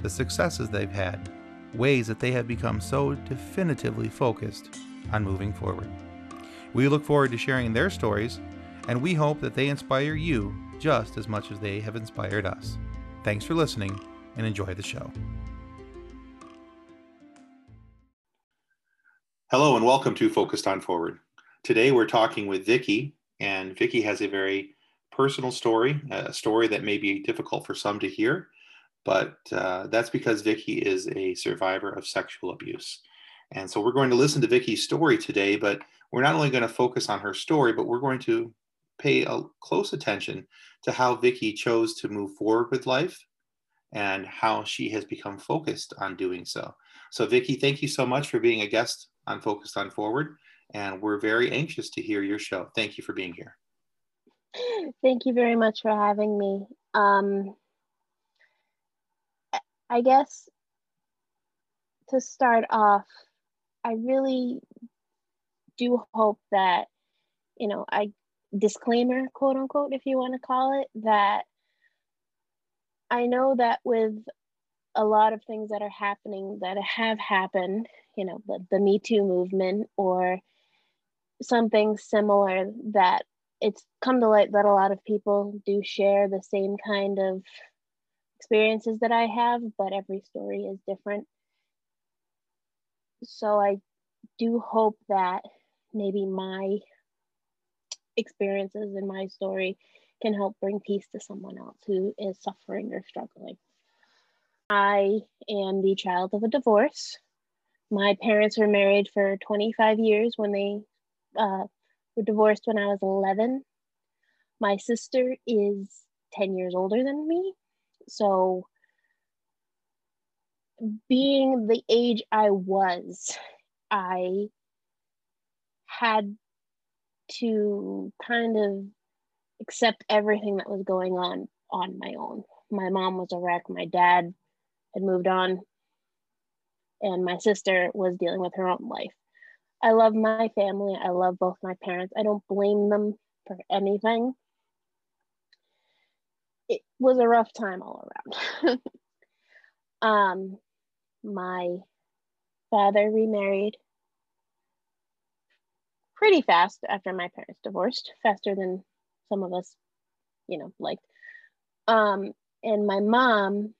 the successes they've had, ways that they have become so definitively focused on moving forward. We look forward to sharing their stories, and we hope that they inspire you just as much as they have inspired us. Thanks for listening and enjoy the show. Hello and welcome to Focused on Forward. Today we're talking with Vicki, and Vicki has a very personal story, a story that may be difficult for some to hear, but uh, that's because Vicki is a survivor of sexual abuse. And so we're going to listen to Vicki's story today, but we're not only going to focus on her story, but we're going to pay a close attention to how Vicki chose to move forward with life and how she has become focused on doing so. So Vicki, thank you so much for being a guest on Focused on Forward and we're very anxious to hear your show. Thank you for being here. Thank you very much for having me. Um, I guess to start off, I really do hope that, you know, I disclaimer, quote unquote, if you want to call it, that I know that with a lot of things that are happening that have happened, you know, the, the Me Too movement or something similar that it's come to light that a lot of people do share the same kind of experiences that I have, but every story is different. So I do hope that maybe my experiences and my story can help bring peace to someone else who is suffering or struggling. I am the child of a divorce. My parents were married for 25 years when they uh, were divorced when I was 11. My sister is 10 years older than me. So, being the age I was, I had to kind of accept everything that was going on on my own. My mom was a wreck, my dad had moved on, and my sister was dealing with her own life. I love my family. I love both my parents. I don't blame them for anything. Was a rough time all around. um, my father remarried pretty fast after my parents divorced, faster than some of us, you know, liked. Um, and my mom,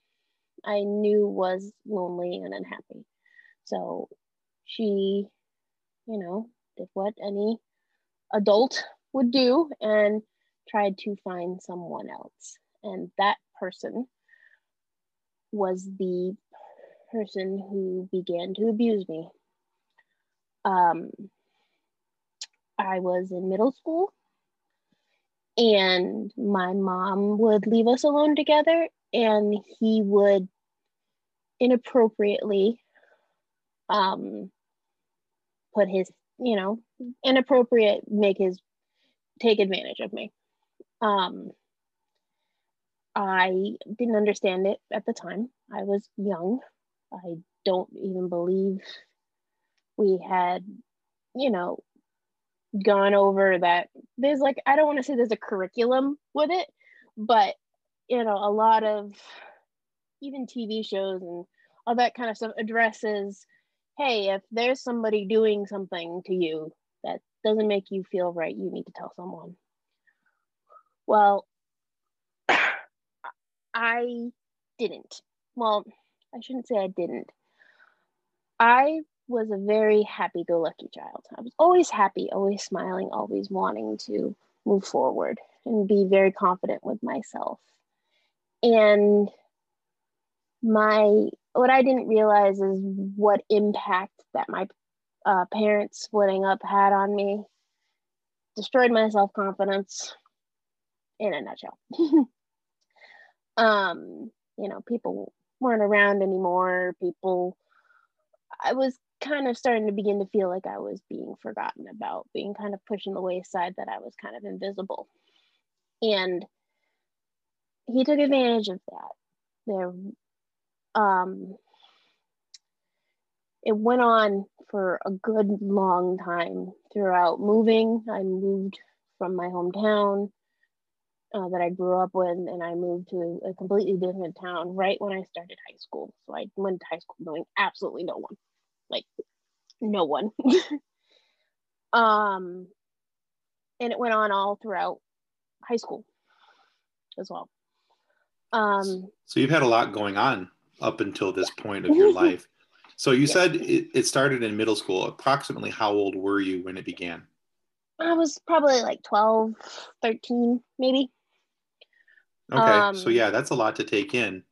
I knew was lonely and unhappy. So she you know, did what any adult would do and tried to find someone else. And that person was the person who began to abuse me. Um, I was in middle school and my mom would leave us alone together and he would inappropriately um, put his, you know, inappropriate, make his take advantage of me. Um, I didn't understand it at the time. I was young. I don't even believe we had, you know, gone over that. There's like, I don't want to say there's a curriculum with it, but, you know, a lot of even TV shows and all that kind of stuff addresses hey, if there's somebody doing something to you that doesn't make you feel right, you need to tell someone. Well, I didn't. Well, I shouldn't say I didn't. I was a very happy go lucky child. I was always happy, always smiling, always wanting to move forward and be very confident with myself. And my what I didn't realize is what impact that my uh, parents splitting up had on me. Destroyed my self confidence in a nutshell. um, you know, people weren't around anymore. People, I was kind of starting to begin to feel like I was being forgotten about, being kind of pushed in the wayside, that I was kind of invisible. And he took advantage of that. There, um, it went on for a good long time throughout moving. I moved from my hometown uh, that I grew up with, and I moved to a completely different town right when I started high school. So I went to high school knowing absolutely no one, like no one. um, and it went on all throughout high school as well. Um, so you've had a lot going on up until this point of your life. So you yeah. said it, it started in middle school. Approximately how old were you when it began? I was probably like 12, 13, maybe. Okay. Um, so yeah, that's a lot to take in.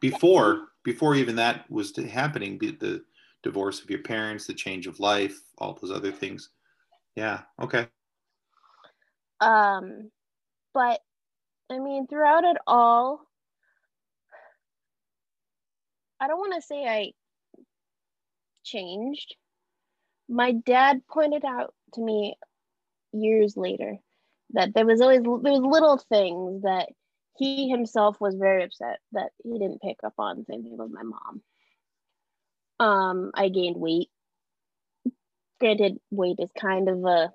Before before even that was happening, the, the divorce of your parents, the change of life, all those other things. Yeah. Okay. Um, but I mean, throughout it all, I don't want to say I changed. My dad pointed out to me years later that there was always there was little things that he himself was very upset that he didn't pick up on. the Same thing with my mom. Um, I gained weight. Granted, weight is kind of a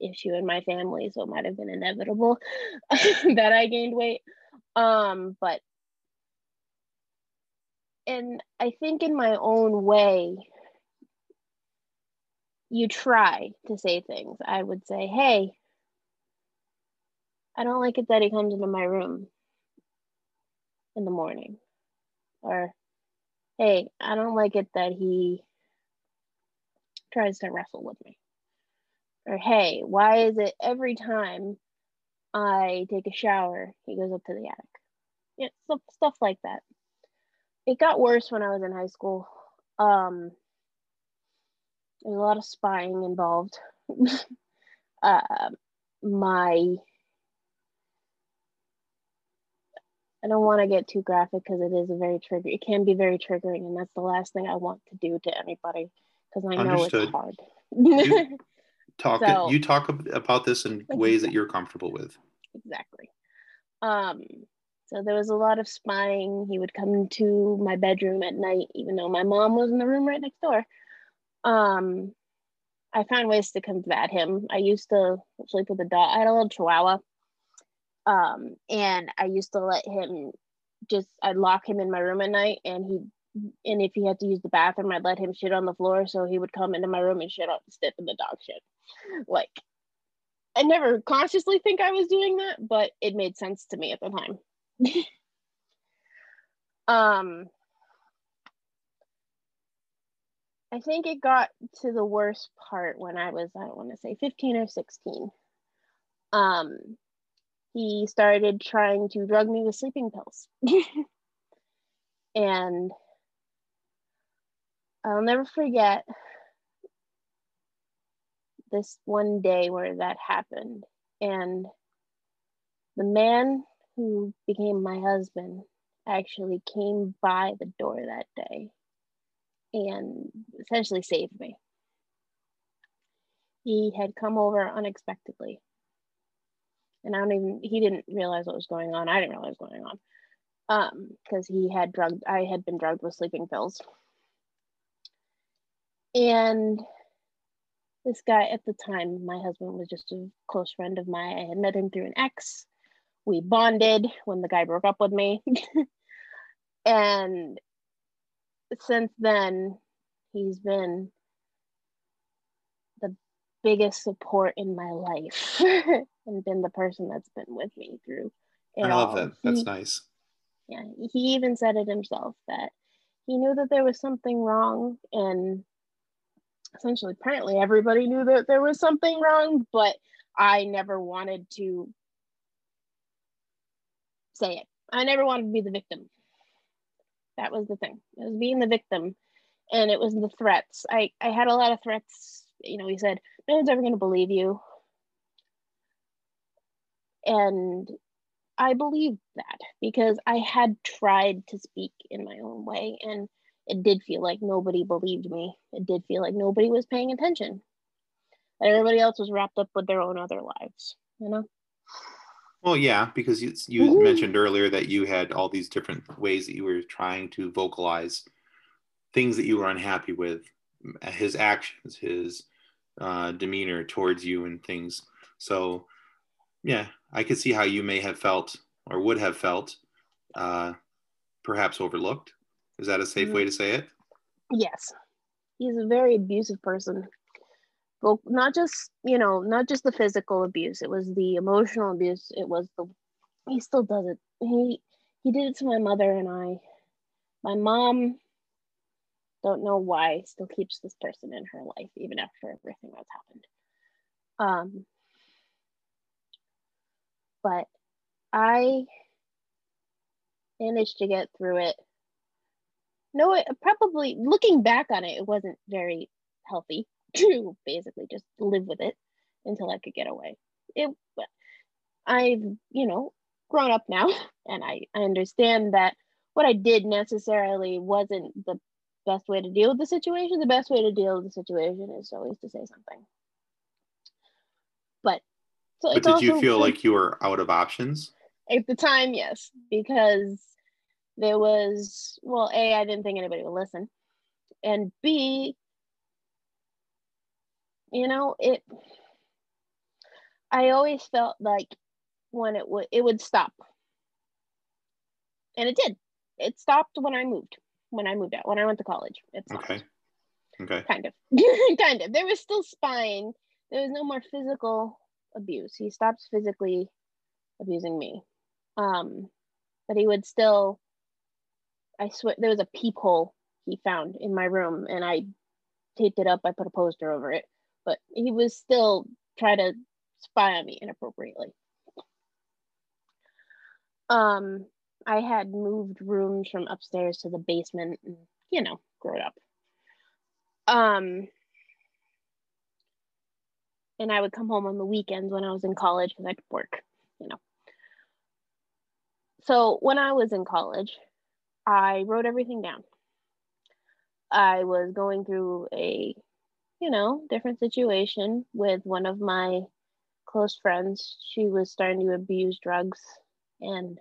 issue in my family, so it might have been inevitable that I gained weight. Um, but and I think in my own way, you try to say things. I would say, hey, I don't like it that he comes into my room in the morning. Or, hey, I don't like it that he tries to wrestle with me. Or, hey, why is it every time I take a shower, he goes up to the attic? Yeah, stuff, stuff like that it got worse when I was in high school. Um, there's a lot of spying involved. uh, my I don't want to get too graphic because it is a very trigger. It can be very triggering, and that's the last thing I want to do to anybody because I know Understood. it's hard. you talk. So, you talk about this in ways that you're comfortable with. Exactly. Um, so there was a lot of spying. He would come to my bedroom at night, even though my mom was in the room right next door. Um, I found ways to combat him. I used to sleep with a dog. I had a little chihuahua. Um, and I used to let him just I'd lock him in my room at night and he and if he had to use the bathroom, I'd let him shit on the floor. So he would come into my room and shit on the step in the dog shit. Like I never consciously think I was doing that, but it made sense to me at the time. um I think it got to the worst part when I was, I don't want to say 15 or 16. Um, he started trying to drug me with sleeping pills. and I'll never forget this one day where that happened. And the man who became my husband actually came by the door that day and essentially saved me. He had come over unexpectedly. And I don't even, he didn't realize what was going on. I didn't realize what was going on. Um, because he had drugged, I had been drugged with sleeping pills. And this guy at the time, my husband was just a close friend of mine. I had met him through an ex we bonded when the guy broke up with me. and since then, he's been the biggest support in my life and been the person that's been with me through it I love all. that. That's he, nice. Yeah, he even said it himself that he knew that there was something wrong and essentially apparently everybody knew that there was something wrong but i never wanted to say it. I never wanted to be the victim. That was the thing. It was being the victim. And it was the threats. I, I had a lot of threats. You know, he said, no one's ever going to believe you. And I believed that because I had tried to speak in my own way and it did feel like nobody believed me. It did feel like nobody was paying attention. That everybody else was wrapped up with their own other lives, you know? Well, yeah, because you, you mm-hmm. mentioned earlier that you had all these different ways that you were trying to vocalize things that you were unhappy with, his actions, his uh, demeanor towards you, and things. So, yeah, I could see how you may have felt or would have felt uh, perhaps overlooked. Is that a safe mm-hmm. way to say it? Yes. He's a very abusive person. Well, not just, you know, not just the physical abuse, it was the emotional abuse. It was the, he still does it. He, he did it to my mother and I. My mom, don't know why, still keeps this person in her life, even after everything that's happened. Um, but I managed to get through it. No, it probably looking back on it, it wasn't very healthy to basically just live with it until I could get away. It, I've, you know, grown up now and I, I understand that what I did necessarily wasn't the best way to deal with the situation. The best way to deal with the situation is always to say something. But so but did you feel like you were out of options? At the time, yes, because there was well, A, I didn't think anybody would listen. And B, you know, it I always felt like when it would it would stop. And it did. It stopped when I moved. When I moved out, when I went to college. It stopped. Okay. Okay. Kind of. kind of. There was still spine. There was no more physical abuse. He stops physically abusing me. Um, but he would still, I swear, there was a peephole he found in my room and I taped it up. I put a poster over it, but he was still trying to spy on me inappropriately. Um, I had moved rooms from upstairs to the basement and, you know, grown up. Um, and I would come home on the weekends when I was in college because I could work, you know. So when I was in college, I wrote everything down. I was going through a, you know, different situation with one of my close friends. She was starting to abuse drugs, and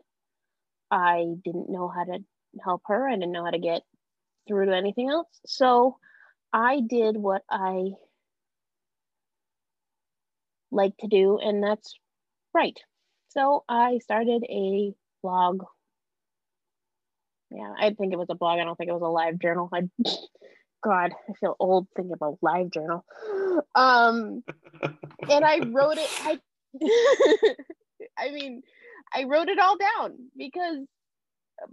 I didn't know how to help her. I didn't know how to get through to anything else. So I did what I like to do, and that's right. So I started a blog. Yeah, I think it was a blog. I don't think it was a live journal. I, God, I feel old thinking about live journal. Um, and I wrote it. I, I mean, I wrote it all down because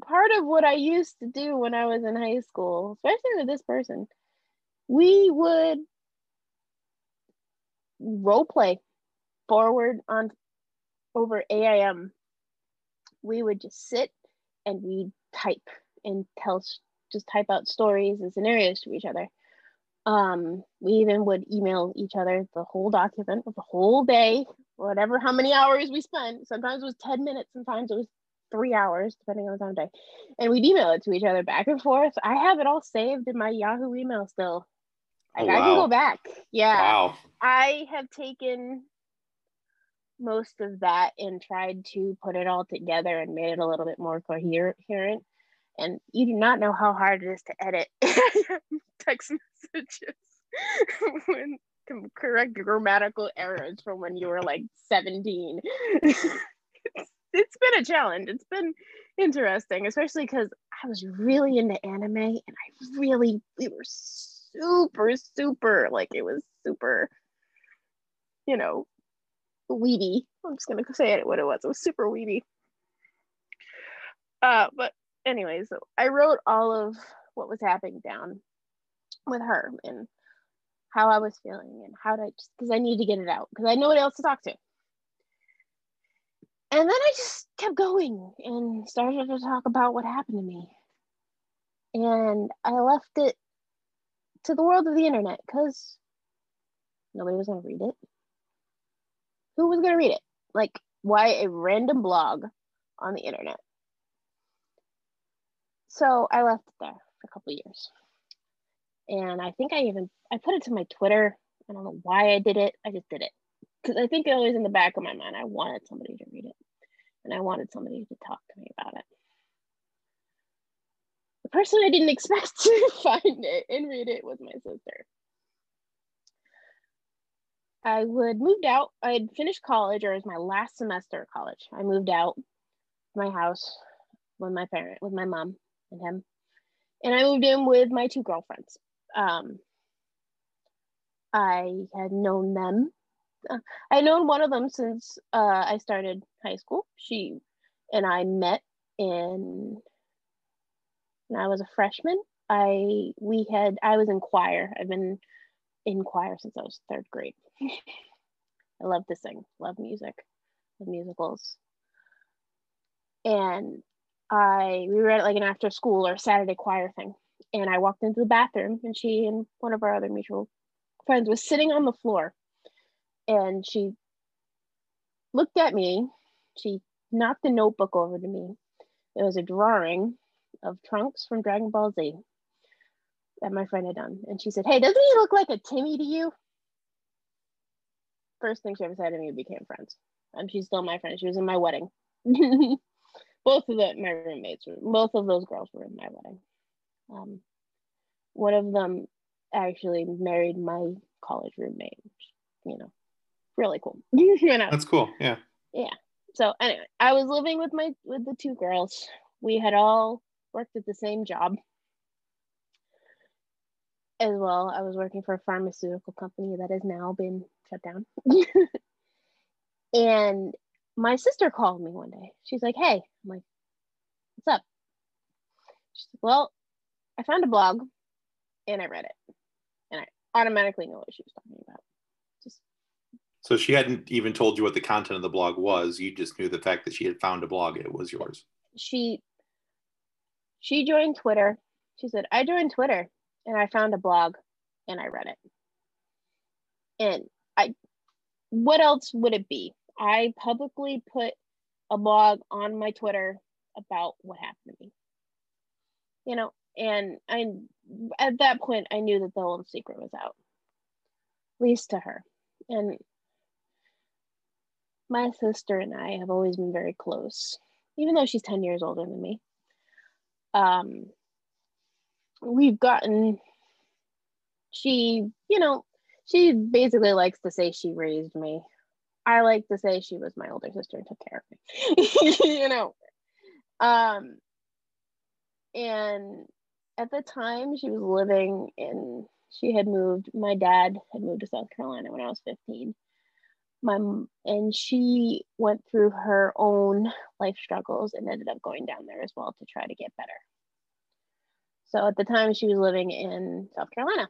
part of what I used to do when I was in high school, especially with this person, we would role play forward on over AIM, we would just sit and we'd type and tell just type out stories and scenarios to each other. Um, we even would email each other the whole document of the whole day, whatever how many hours we spent. Sometimes it was 10 minutes, sometimes it was three hours, depending on the time of day. And we'd email it to each other back and forth. I have it all saved in my Yahoo email still. Oh, wow. I can go back. Yeah. Wow. I have taken most of that and tried to put it all together and made it a little bit more coherent. And you do not know how hard it is to edit text messages when to correct grammatical errors from when you were like 17. it's been a challenge. It's been interesting, especially because I was really into anime and I really, we were super, super, like it was super, you know, weedy. I'm just gonna say it what it was. It was super weedy. Uh, but anyways, I wrote all of what was happening down with her and how I was feeling and how to just because I need to get it out because I know what else to talk to. And then I just kept going and started to talk about what happened to me. And I left it to the world of the internet because nobody was going to read it who was going to read it? Like, why a random blog on the internet. So I left it there for a couple years. And I think I even I put it to my Twitter. I don't know why I did it. I just did it. Because I think it was in the back of my mind. I wanted somebody to read it. And I wanted somebody to talk to me about it. The person I didn't expect to find it and read it was my sister. I would moved out. I had finished college, or it was my last semester of college. I moved out my house with my parent, with my mom and him, and I moved in with my two girlfriends. Um, I had known them. Uh, I known one of them since uh, I started high school. She and I met in when I was a freshman. I we had I was in choir. I've been in choir since I was third grade. I love to sing, love music, love musicals. And I we were at like an after school or Saturday choir thing. And I walked into the bathroom and she and one of our other mutual friends was sitting on the floor. And she looked at me. She knocked the notebook over to me. It was a drawing of Trunks from Dragon Ball Z that my friend had done. And she said, Hey, doesn't he look like a Timmy to you? First thing she ever said to me, we became friends. And she's still my friend. She was in my wedding. both of the my roommates, both of those girls were in my wedding. Um, one of them actually married my college roommate. You know, really cool. you know? That's cool. Yeah. Yeah. So anyway, I was living with my with the two girls. We had all worked at the same job as well. I was working for a pharmaceutical company that has now been shut down. and my sister called me one day. She's like, Hey, I'm like, What's up? She's like, Well, I found a blog and I read it. And I automatically know what she was talking about. Just so she hadn't even told you what the content of the blog was. You just knew the fact that she had found a blog and it was yours. She she joined Twitter. She said, I joined Twitter and I found a blog and I read it. And what else would it be? I publicly put a blog on my Twitter about what happened to me. You know, and I at that point I knew that the whole secret was out. At least to her. And my sister and I have always been very close, even though she's 10 years older than me. Um, we've gotten, she, you know, she basically likes to say she raised me. I like to say she was my older sister and took care of me, you know. Um, and at the time she was living in, she had moved, my dad had moved to South Carolina when I was 15. My, and she went through her own life struggles and ended up going down there as well to try to get better. So at the time she was living in South Carolina.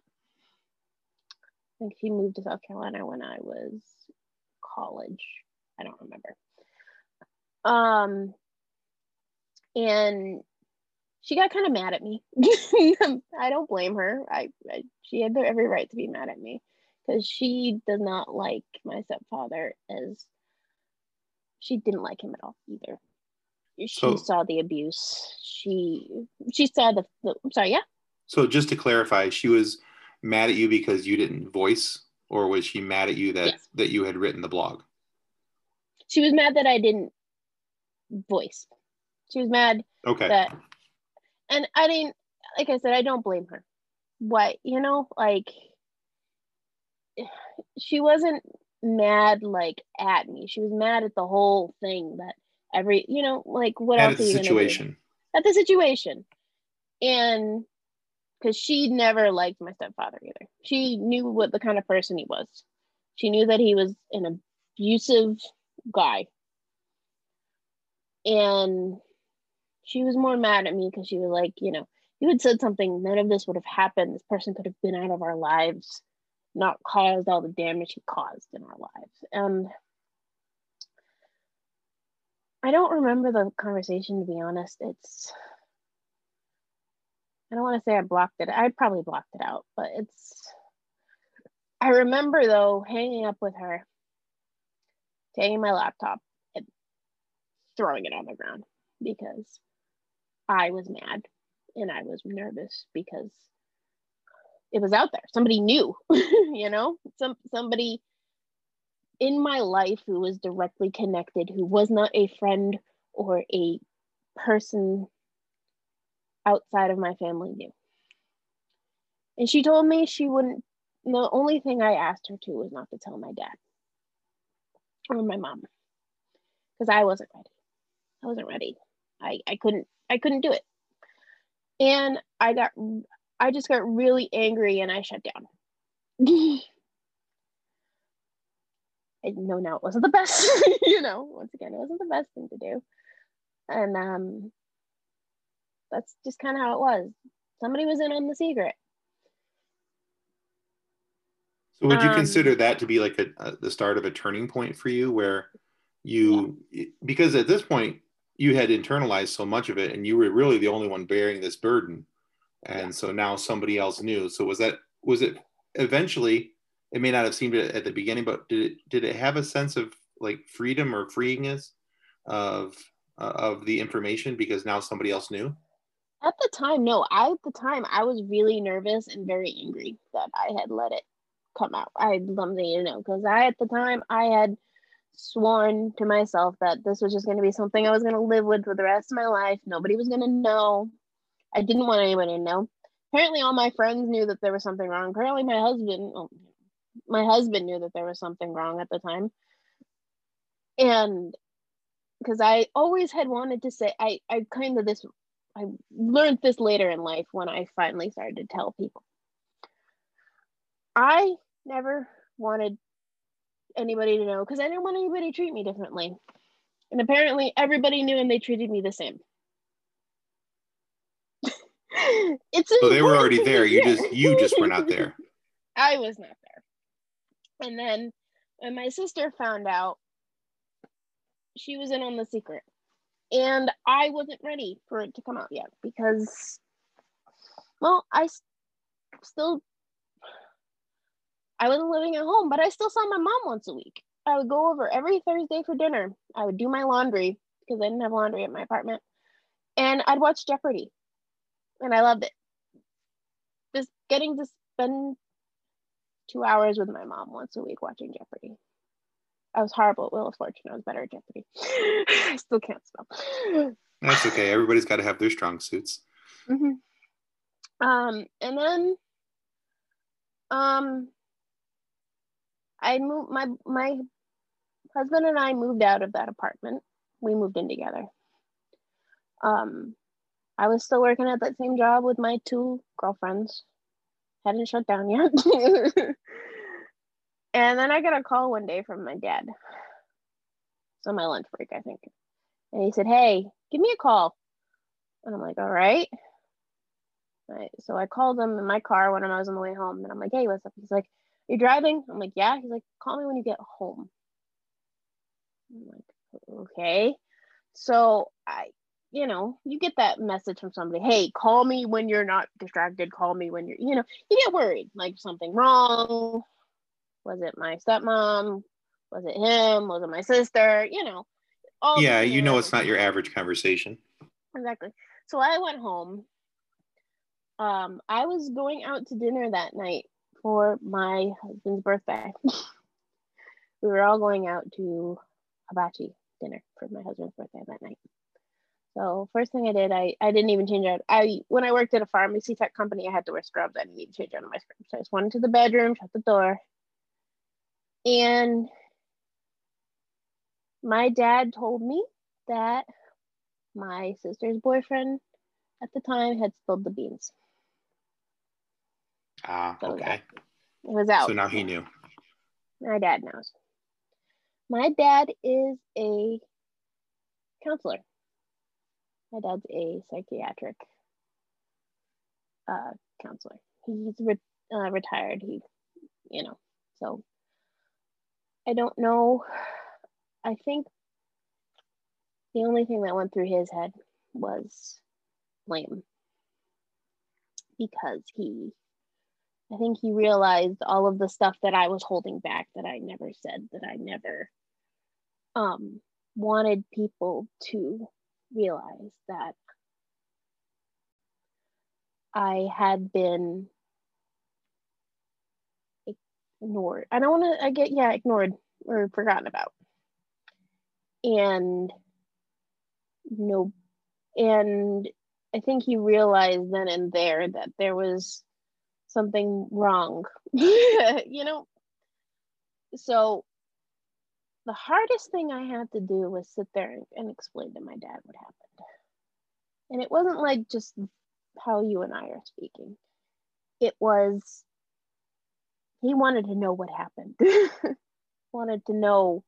I think she moved to South Carolina when I was college. I don't remember. Um, and she got kind of mad at me. I don't blame her. I, I she had every right to be mad at me because she does not like my stepfather as she didn't like him at all either. She so, saw the abuse. She she saw the, the I'm sorry, yeah. So just to clarify, she was mad at you because you didn't voice, or was she mad at you that yes. that you had written the blog? She was mad that I didn't voice. She was mad okay. that and I didn't like I said, I don't blame her. What, you know, like she wasn't mad like at me. She was mad at the whole thing that every you know, like what at else are you situation. At the situation. And because she never liked my stepfather either. She knew what the kind of person he was. She knew that he was an abusive guy. And she was more mad at me because she was like, you know, you had said something, none of this would have happened. This person could have been out of our lives, not caused all the damage he caused in our lives. And I don't remember the conversation to be honest. It's I don't want to say I blocked it. I probably blocked it out, but it's I remember though hanging up with her, taking my laptop, and throwing it on the ground because I was mad and I was nervous because it was out there. Somebody knew, you know, some somebody in my life who was directly connected, who was not a friend or a person outside of my family knew. And she told me she wouldn't, the only thing I asked her to was not to tell my dad or my mom because I wasn't ready. I wasn't ready. I, I couldn't, I couldn't do it. And I got, I just got really angry and I shut down. I know now it wasn't the best, you know, once again, it wasn't the best thing to do. And um, that's just kind of how it was. Somebody was in on the secret. So would you um, consider that to be like a, a, the start of a turning point for you where you yeah. because at this point you had internalized so much of it and you were really the only one bearing this burden and yeah. so now somebody else knew so was that was it eventually it may not have seemed at the beginning, but did it did it have a sense of like freedom or freeingness of uh, of the information because now somebody else knew? At the time, no. I, at the time, I was really nervous and very angry that I had let it come out. I love you know because I at the time I had sworn to myself that this was just going to be something I was going to live with for the rest of my life. Nobody was going to know. I didn't want anyone to know. Apparently, all my friends knew that there was something wrong. Apparently, my husband, oh, my husband knew that there was something wrong at the time and because i always had wanted to say i i kind of this i learned this later in life when i finally started to tell people. I never wanted anybody to know because i didn't want anybody to treat me differently. And apparently everybody knew and they treated me the same. It's so they were already there. You just you just were not there. I was not there. and then when my sister found out, she was in on the secret. And I wasn't ready for it to come out yet because, well, I still, I wasn't living at home, but I still saw my mom once a week. I would go over every Thursday for dinner. I would do my laundry because I didn't have laundry at my apartment. And I'd watch Jeopardy. And I loved it. Just getting to spend two hours with my mom once a week watching Jeopardy. I was horrible at Wheel of Fortune. I was better at Jeopardy. I still can't spell. That's okay. Everybody's got to have their strong suits. Mm-hmm. Um, and then, um, I moved my my husband and I moved out of that apartment. We moved in together. Um, I was still working at that same job with my two girlfriends hadn't shut down yet. and then I got a call one day from my dad. So my lunch break, I think. And he said, Hey, give me a call. And I'm like, all right. Right. So I called him in my car when I was on the way home. And I'm like, hey, what's up? He's like, You're driving? I'm like, yeah. He's like, call me when you get home. I'm like, okay. So I you know, you get that message from somebody, hey, call me when you're not distracted, call me when you're, you know, you get worried, like something wrong. Was it my stepmom? Was it him? Was it my sister? You know. All yeah, you know it's not your average conversation. Exactly. So I went home. Um, I was going out to dinner that night for my husband's birthday. we were all going out to hibachi dinner for my husband's birthday that night. So first thing I did, I, I didn't even change out. I when I worked at a pharmacy tech company, I had to wear scrubs. I didn't even change out of my scrubs. So I just went into the bedroom, shut the door. And my dad told me that my sister's boyfriend at the time had spilled the beans. Ah, so okay. It was out. So now he knew. My dad knows. My dad is a counselor. My dad's a psychiatric uh, counselor. He's re- uh, retired. He, you know, so I don't know. I think the only thing that went through his head was blame because he I think he realized all of the stuff that I was holding back that I never said, that I never um wanted people to realize that I had been ignored. I don't want to, I get, yeah, ignored or forgotten about. And no, and I think he realized then and there that there was something wrong, you know? So the hardest thing I had to do was sit there and explain to my dad what happened. And it wasn't like just how you and I are speaking, it was he wanted to know what happened, wanted to know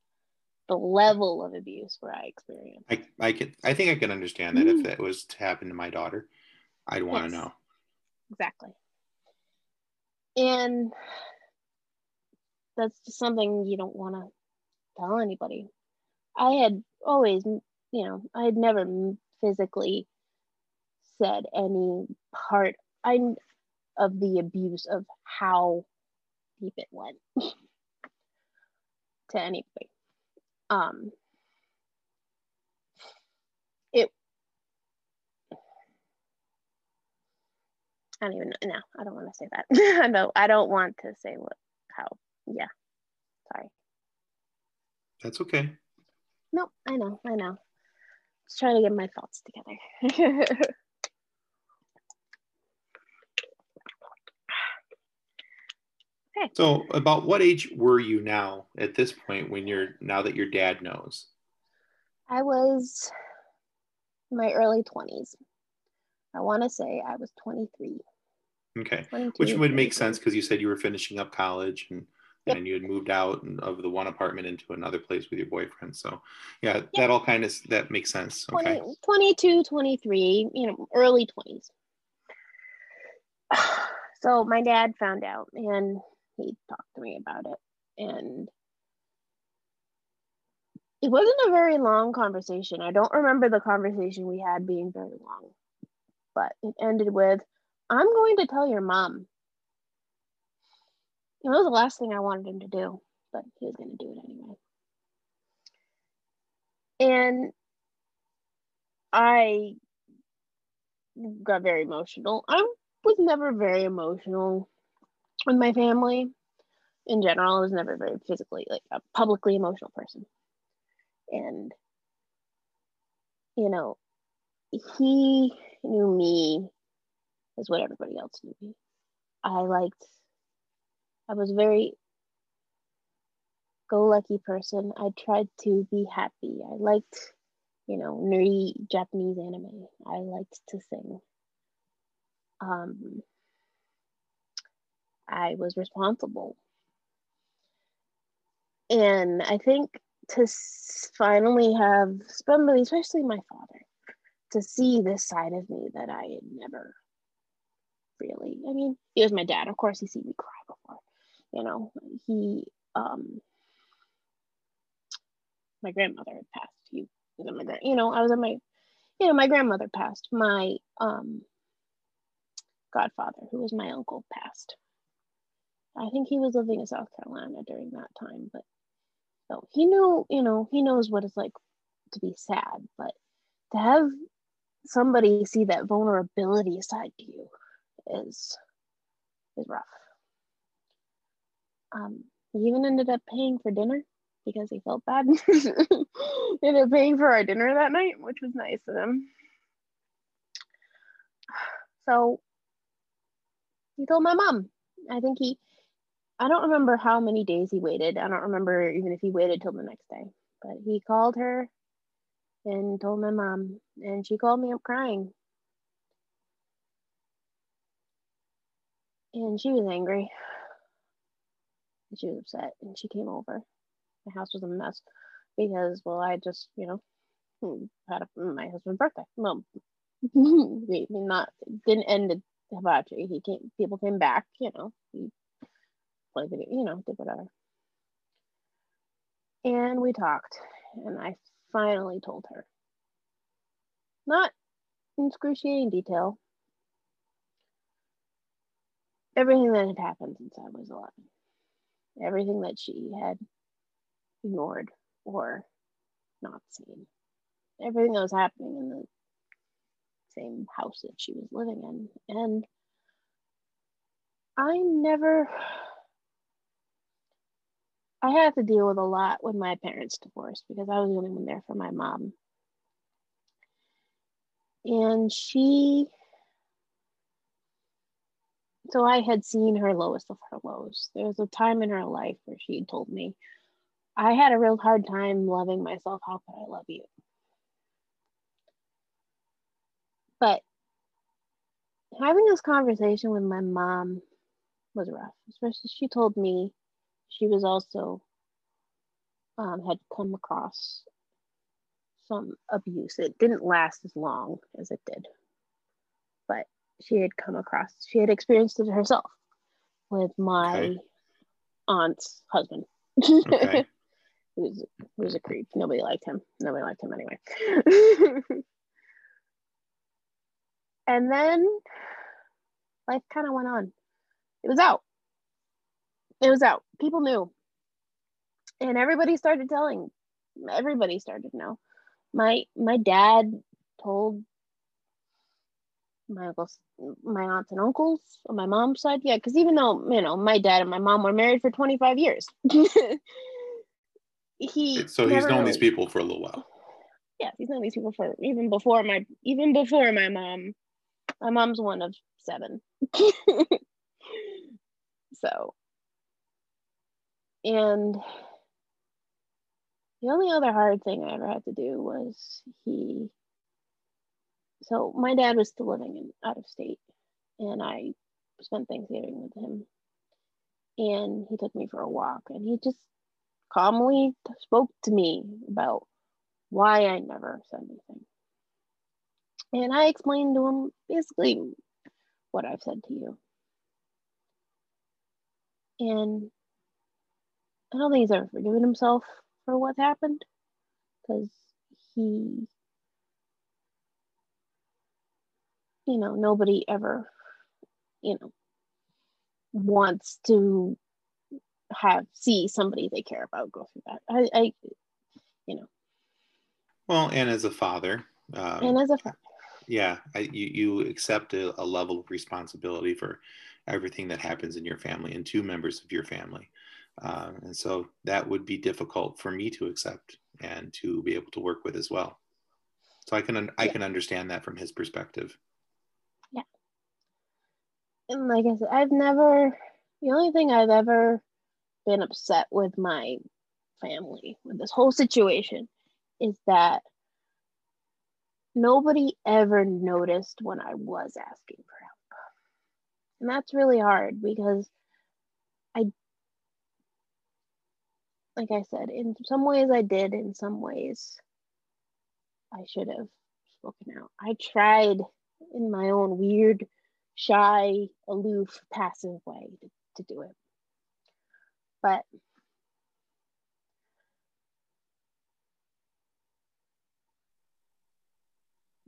the level of abuse where I experienced. I, I could I think I can understand that mm. if it was to happen to my daughter, I'd want yes, to know. Exactly. And that's just something you don't want to tell anybody. I had always, you know, I had never physically said any part I of the abuse of how deep it went to anybody. Um, it. I don't even know. No, I don't want to say that. I don't. I don't want to say what. How. Yeah. Sorry. That's okay. No, I know. I know. Just trying to get my thoughts together. Okay. So, about what age were you now at this point when you're now that your dad knows? I was my early 20s. I want to say I was 23. Okay. Which would make sense because you said you were finishing up college and yep. and you had moved out of the one apartment into another place with your boyfriend. So, yeah, yep. that all kind of that makes sense. Okay. 20, 22, 23, you know, early 20s. So my dad found out and he talked to me about it. And it wasn't a very long conversation. I don't remember the conversation we had being very long, but it ended with, I'm going to tell your mom. It was the last thing I wanted him to do, but he was going to do it anyway. And I got very emotional. I was never very emotional with my family in general. I was never very physically, like a publicly emotional person. And, you know, he knew me as what everybody else knew me. I liked, I was very go lucky person. I tried to be happy. I liked, you know, nerdy Japanese anime. I liked to sing. Um, I was responsible. And I think to finally have somebody, especially my father, to see this side of me that I had never really, I mean, he was my dad. Of course, he seen me cry before. You know, he, um, my grandmother had passed. He was my you know, I was at my, you know, my grandmother passed. My um, godfather, who was my uncle, passed. I think he was living in South Carolina during that time, but so he knew, you know, he knows what it's like to be sad, but to have somebody see that vulnerability side to you is is rough. Um, he even ended up paying for dinner because he felt bad. ended up paying for our dinner that night, which was nice of him. So he told my mom. I think he I don't remember how many days he waited. I don't remember even if he waited till the next day. But he called her and told my mom, and she called me up crying. And she was angry. She was upset, and she came over. My house was a mess because, well, I just, you know, had a, my husband's birthday. Well, we not didn't end the hibachi. He came. People came back. You know, he play video, you know, did whatever. And we talked, and I finally told her. Not in excruciating detail, everything that had happened since I was 11, everything that she had ignored or not seen. Everything that was happening in the same house that she was living in. And I never, I had to deal with a lot when my parents divorced because I was the only one there for my mom. And she, so I had seen her lowest of her lows. There was a time in her life where she told me, I had a real hard time loving myself. How could I love you? But having this conversation with my mom was rough, especially she told me she was also um, had come across some abuse. It didn't last as long as it did, but she had come across, she had experienced it herself with my okay. aunt's husband. Okay. He was, he was a creep. Nobody liked him. Nobody liked him anyway. and then life kind of went on. It was out. It was out. People knew. And everybody started telling. Everybody started to know. My my dad told my uncles, my aunts and uncles on my mom's side. Yeah, because even though you know my dad and my mom were married for 25 years, he so he's known really, these people for a little while yeah he's known these people for even before my even before my mom my mom's one of seven so and the only other hard thing i ever had to do was he so my dad was still living in out of state and i spent thanksgiving with him and he took me for a walk and he just calmly spoke to me about why I never said anything. And I explained to him basically what I've said to you. And I don't think he's ever forgiven himself for what happened because he, you know, nobody ever, you know, wants to have see somebody they care about go through that. I, I you know. Well, and as a father, um, and as a father, yeah, I, you you accept a, a, level of responsibility for everything that happens in your family and two members of your family, uh, and so that would be difficult for me to accept and to be able to work with as well. So I can I can understand that from his perspective. Yeah, and like I said, I've never. The only thing I've ever been upset with my family with this whole situation is that nobody ever noticed when I was asking for help. And that's really hard because I, like I said, in some ways I did, in some ways I should have spoken out. I tried in my own weird, shy, aloof, passive way to, to do it. But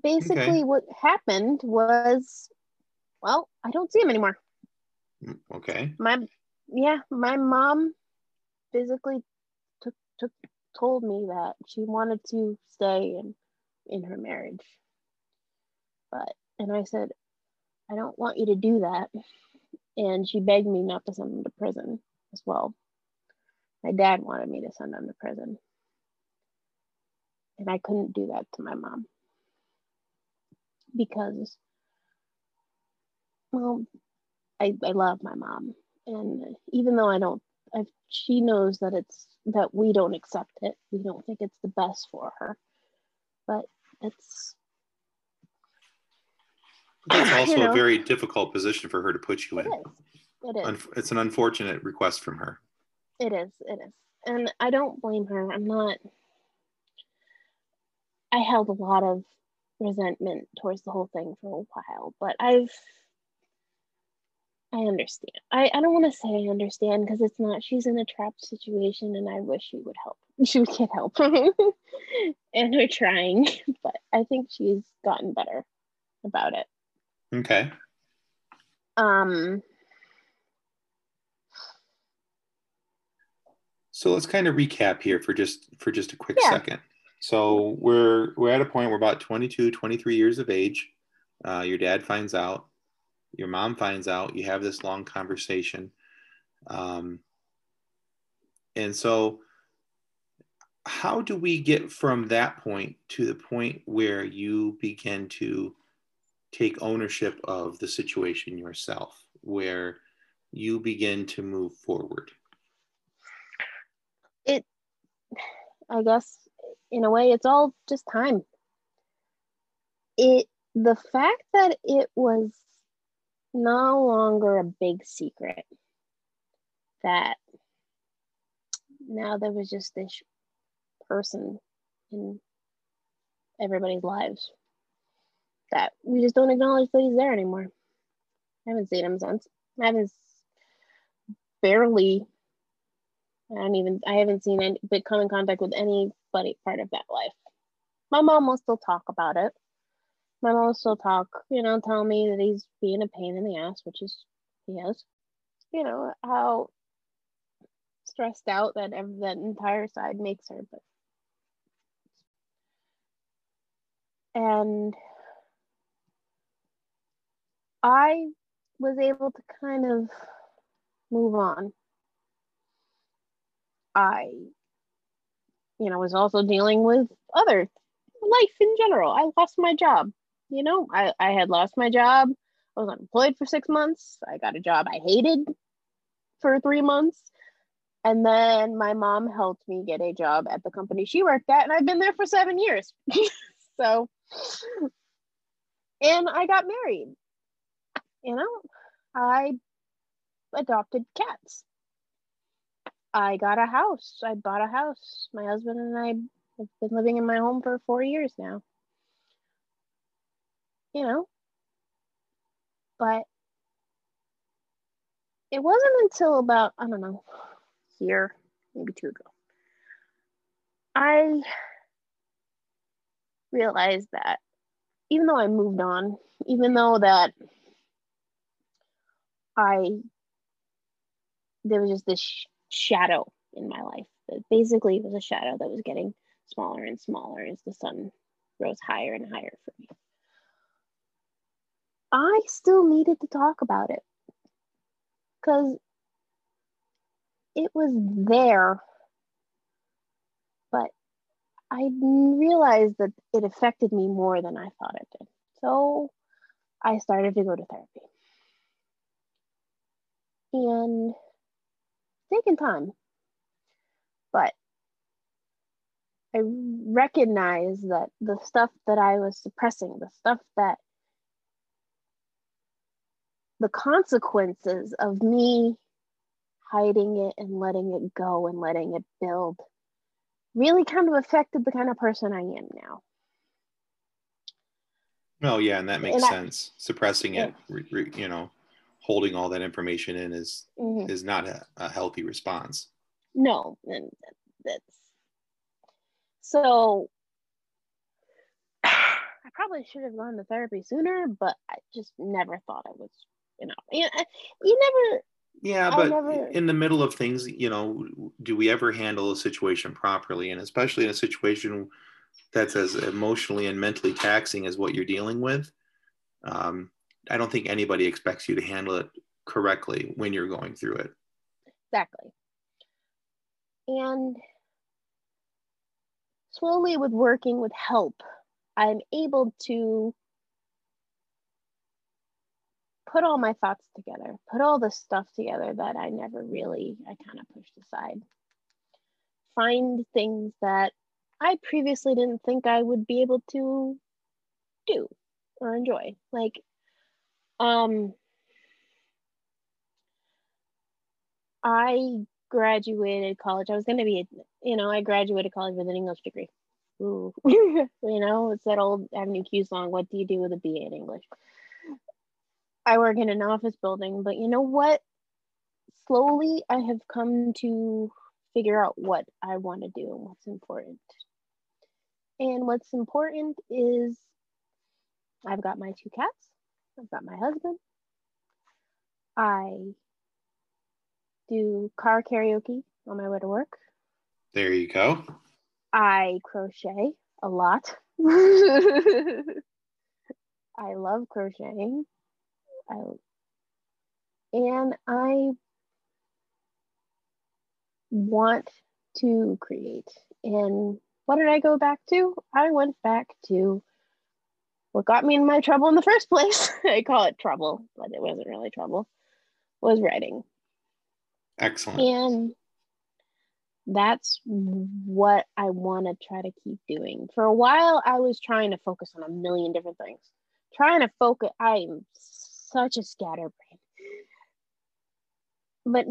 basically okay. what happened was well, I don't see him anymore. Mm, okay. My yeah, my mom physically took told me that she wanted to stay in in her marriage. But and I said, I don't want you to do that. And she begged me not to send him to prison as well. My dad wanted me to send him to prison. And I couldn't do that to my mom. Because, well, I, I love my mom. And even though I don't, I, she knows that it's, that we don't accept it. We don't think it's the best for her. But it's, that's also you know, a very difficult position for her to put you it in. Is. It is. It's an unfortunate request from her. It is. It is. And I don't blame her. I'm not. I held a lot of resentment towards the whole thing for a while, but I've. I understand. I, I don't want to say I understand because it's not, she's in a trapped situation and I wish she would help. She would get help. and we're trying, but I think she's gotten better about it. Okay. Um, So let's kind of recap here for just for just a quick yeah. second. So we're we're at a point we're about 22, 23 years of age. Uh, your dad finds out, your mom finds out. You have this long conversation, um, and so how do we get from that point to the point where you begin to take ownership of the situation yourself, where you begin to move forward? It, I guess, in a way, it's all just time. It, the fact that it was no longer a big secret that now there was just this person in everybody's lives that we just don't acknowledge that he's there anymore. I haven't seen him since. I haven't barely. I don't even. I haven't seen any, but come in contact with anybody part of that life. My mom will still talk about it. My mom will still talk. You know, tell me that he's being a pain in the ass, which is he is. You know how stressed out that that entire side makes her, but and I was able to kind of move on. I, you know, was also dealing with other life in general. I lost my job. You know, I, I had lost my job. I was unemployed for six months. I got a job I hated for three months. And then my mom helped me get a job at the company she worked at, and I've been there for seven years. so, and I got married you know, I adopted cats. I got a house. I bought a house. My husband and I have been living in my home for four years now. You know, but it wasn't until about, I don't know, year, maybe two ago, I realized that even though I moved on, even though that I there was just this sh- shadow in my life that basically was a shadow that was getting smaller and smaller as the sun rose higher and higher for me. I still needed to talk about it because it was there, but I realized that it affected me more than I thought it did. So I started to go to therapy and taking time. But I recognize that the stuff that I was suppressing, the stuff that the consequences of me hiding it and letting it go and letting it build really kind of affected the kind of person I am now. Oh yeah, and that makes and sense. I, Suppressing it, yeah. you know, holding all that information in is mm-hmm. is not a, a, healthy response. No, and that's so. I probably should have gone to therapy sooner, but I just never thought I was, you know, you, you never. Yeah, but never... in the middle of things, you know, do we ever handle a situation properly? And especially in a situation that's as emotionally and mentally taxing as what you're dealing with, um, I don't think anybody expects you to handle it correctly when you're going through it. Exactly. And slowly, with working with help, I'm able to put all my thoughts together, put all the stuff together that I never really, I kind of pushed aside. Find things that I previously didn't think I would be able to do or enjoy. Like um, I graduated college. I was going to be, you know, I graduated college with an English degree. Ooh, you know, it's that old Avenue Q song. What do you do with a BA in English? I work in an office building, but you know what? Slowly, I have come to figure out what I want to do and what's important. And what's important is I've got my two cats. I've got my husband. I do car karaoke on my way to work. There you go. I crochet a lot. I love crocheting. I, and I want to create. And what did I go back to? I went back to what got me in my trouble in the first place. I call it trouble, but it wasn't really trouble. Was writing. Excellent. And that's what I want to try to keep doing. For a while, I was trying to focus on a million different things. Trying to focus, I'm such a scatterbrain. But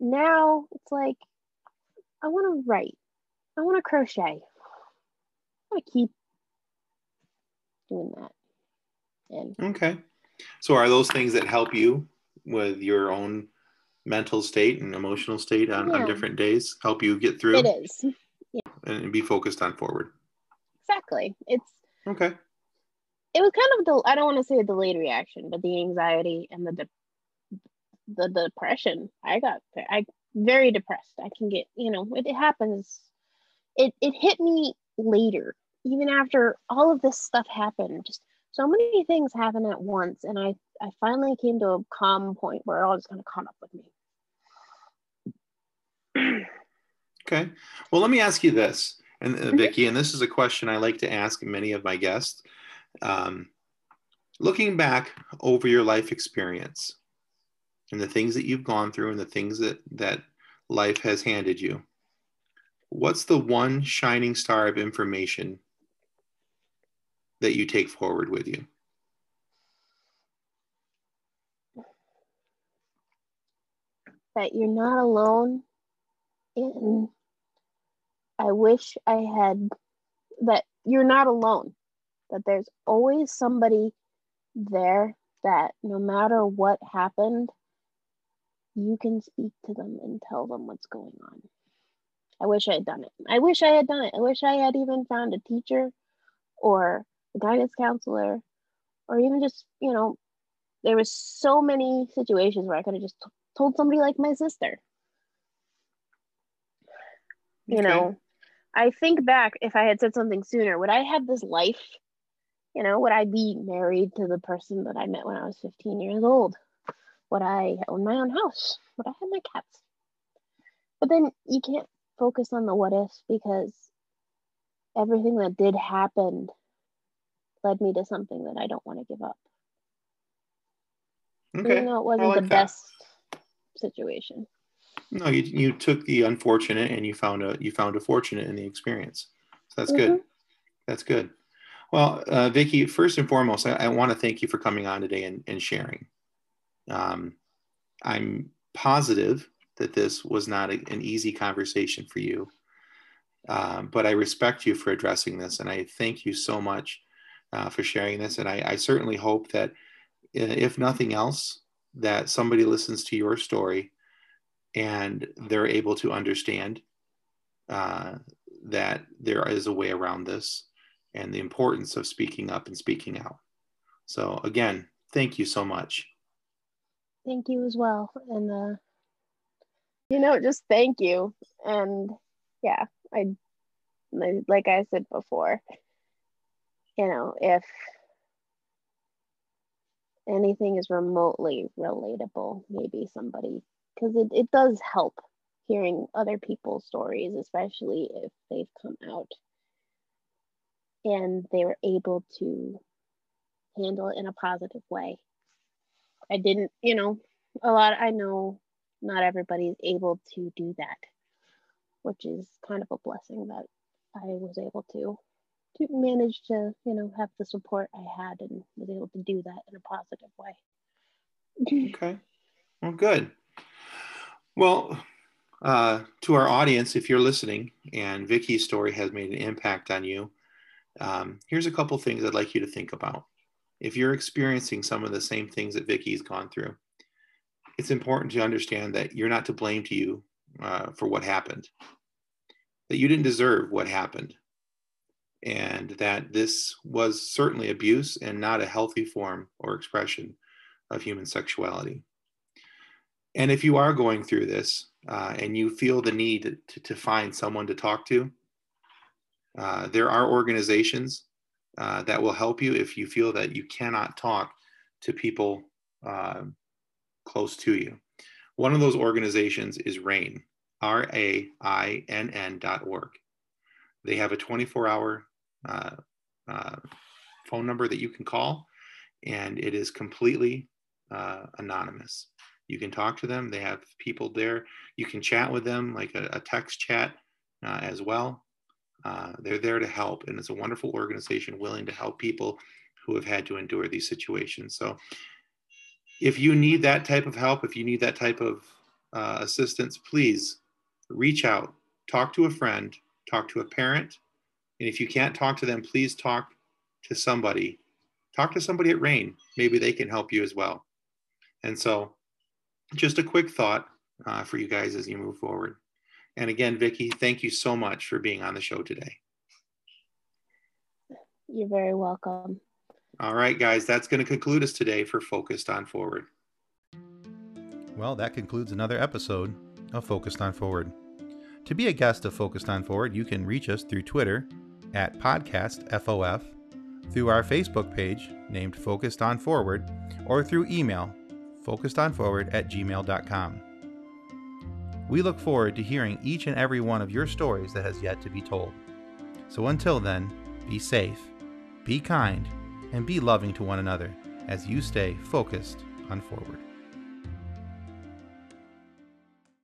now it's like, I want to write, I want to crochet, I want to keep doing that. And okay. So, are those things that help you with your own mental state and emotional state on, yeah. on different days help you get through it is yeah. and be focused on forward exactly it's okay it was kind of the i don't want to say a delayed reaction but the anxiety and the de- the depression. I got i very depressed. I can get you know it, it happens. It it hit me later even after all of this stuff happened. Just so many things happen at once and i i finally came to a calm point where it all just kind of caught up with me. Okay. Well let me ask you this and uh, mm-hmm. vicki and this is a question i like to ask many of my guests um, looking back over your life experience and the things that you've gone through and the things that that life has handed you what's the one shining star of information that you take forward with you? That you're not alone. And I wish I had that you're not alone, that there's always somebody there that no matter what happened, you can speak to them and tell them what's going on. I wish I had done it. I wish I had done it. I wish I had even found a teacher or a guidance counselor, or even just, you know, there was so many situations where I could have just t- told somebody like my sister. You okay. know, I think back if I had said something sooner, would I have this life? You know, would I be married to the person that I met when I was 15 years old? Would I own my own house? Would I have my cats? But then you can't focus on the what ifs because everything that did happen led me to something that I don't want to give up. Okay. Even though it wasn't like the that. best situation. No, you, you took the unfortunate and you found a you found a fortunate in the experience. So that's mm-hmm. good. That's good. Well, uh, Vicki, first and foremost, I, I want to thank you for coming on today and, and sharing. Um, I'm positive that this was not a, an easy conversation for you, um, but I respect you for addressing this, and I thank you so much uh, for sharing this. And I, I, certainly hope that, uh, if nothing else, that somebody listens to your story and they're able to understand uh, that there is a way around this and the importance of speaking up and speaking out. So, again, thank you so much. Thank you as well. And, uh, you know, just thank you. And yeah, I, like I said before, you know, if anything is remotely relatable, maybe somebody, because it, it does help hearing other people's stories, especially if they've come out and they were able to handle it in a positive way. I didn't, you know, a lot, I know not everybody's able to do that, which is kind of a blessing that I was able to to manage to you know have the support I had and was able to do that in a positive way. okay, well, good. Well, uh, to our audience, if you're listening and Vicky's story has made an impact on you, um, here's a couple things I'd like you to think about. If you're experiencing some of the same things that Vicky's gone through, it's important to understand that you're not to blame to you uh, for what happened. That you didn't deserve what happened and that this was certainly abuse and not a healthy form or expression of human sexuality. And if you are going through this uh, and you feel the need to, to find someone to talk to, Uh, there are organizations uh, that will help you if you feel that you cannot talk to people uh, close to you. One of those organizations is RAINN, R A I N N dot org. They have a 24 hour uh, uh, phone number that you can call, and it is completely anonymous. You can talk to them. They have people there. You can chat with them, like a, a text chat as well. Uh, they're there to help, and it's a wonderful organization willing to help people who have had to endure these situations. So, if you need that type of help, if you need that type of uh, assistance, please reach out, talk to a friend, talk to a parent, and if you can't talk to them, please talk to somebody. Talk to somebody at RAINN. Maybe they can help you as well. And so, just a quick thought uh, for you guys as you move forward. And again, Vicki, thank you so much for being on the show today. You're very welcome. All right, guys, that's going to conclude us today for Focused on Forward. Well, that concludes another episode of Focused on Forward. To be a guest of Focused on Forward, you can reach us through Twitter at podcastfof, through our Facebook page named Focused on Forward, or through email focusedonforward at gmail.com. We look forward to hearing each and every one of your stories that has yet to be told. So until then, be safe, be kind, and be loving to one another as you stay focused on forward.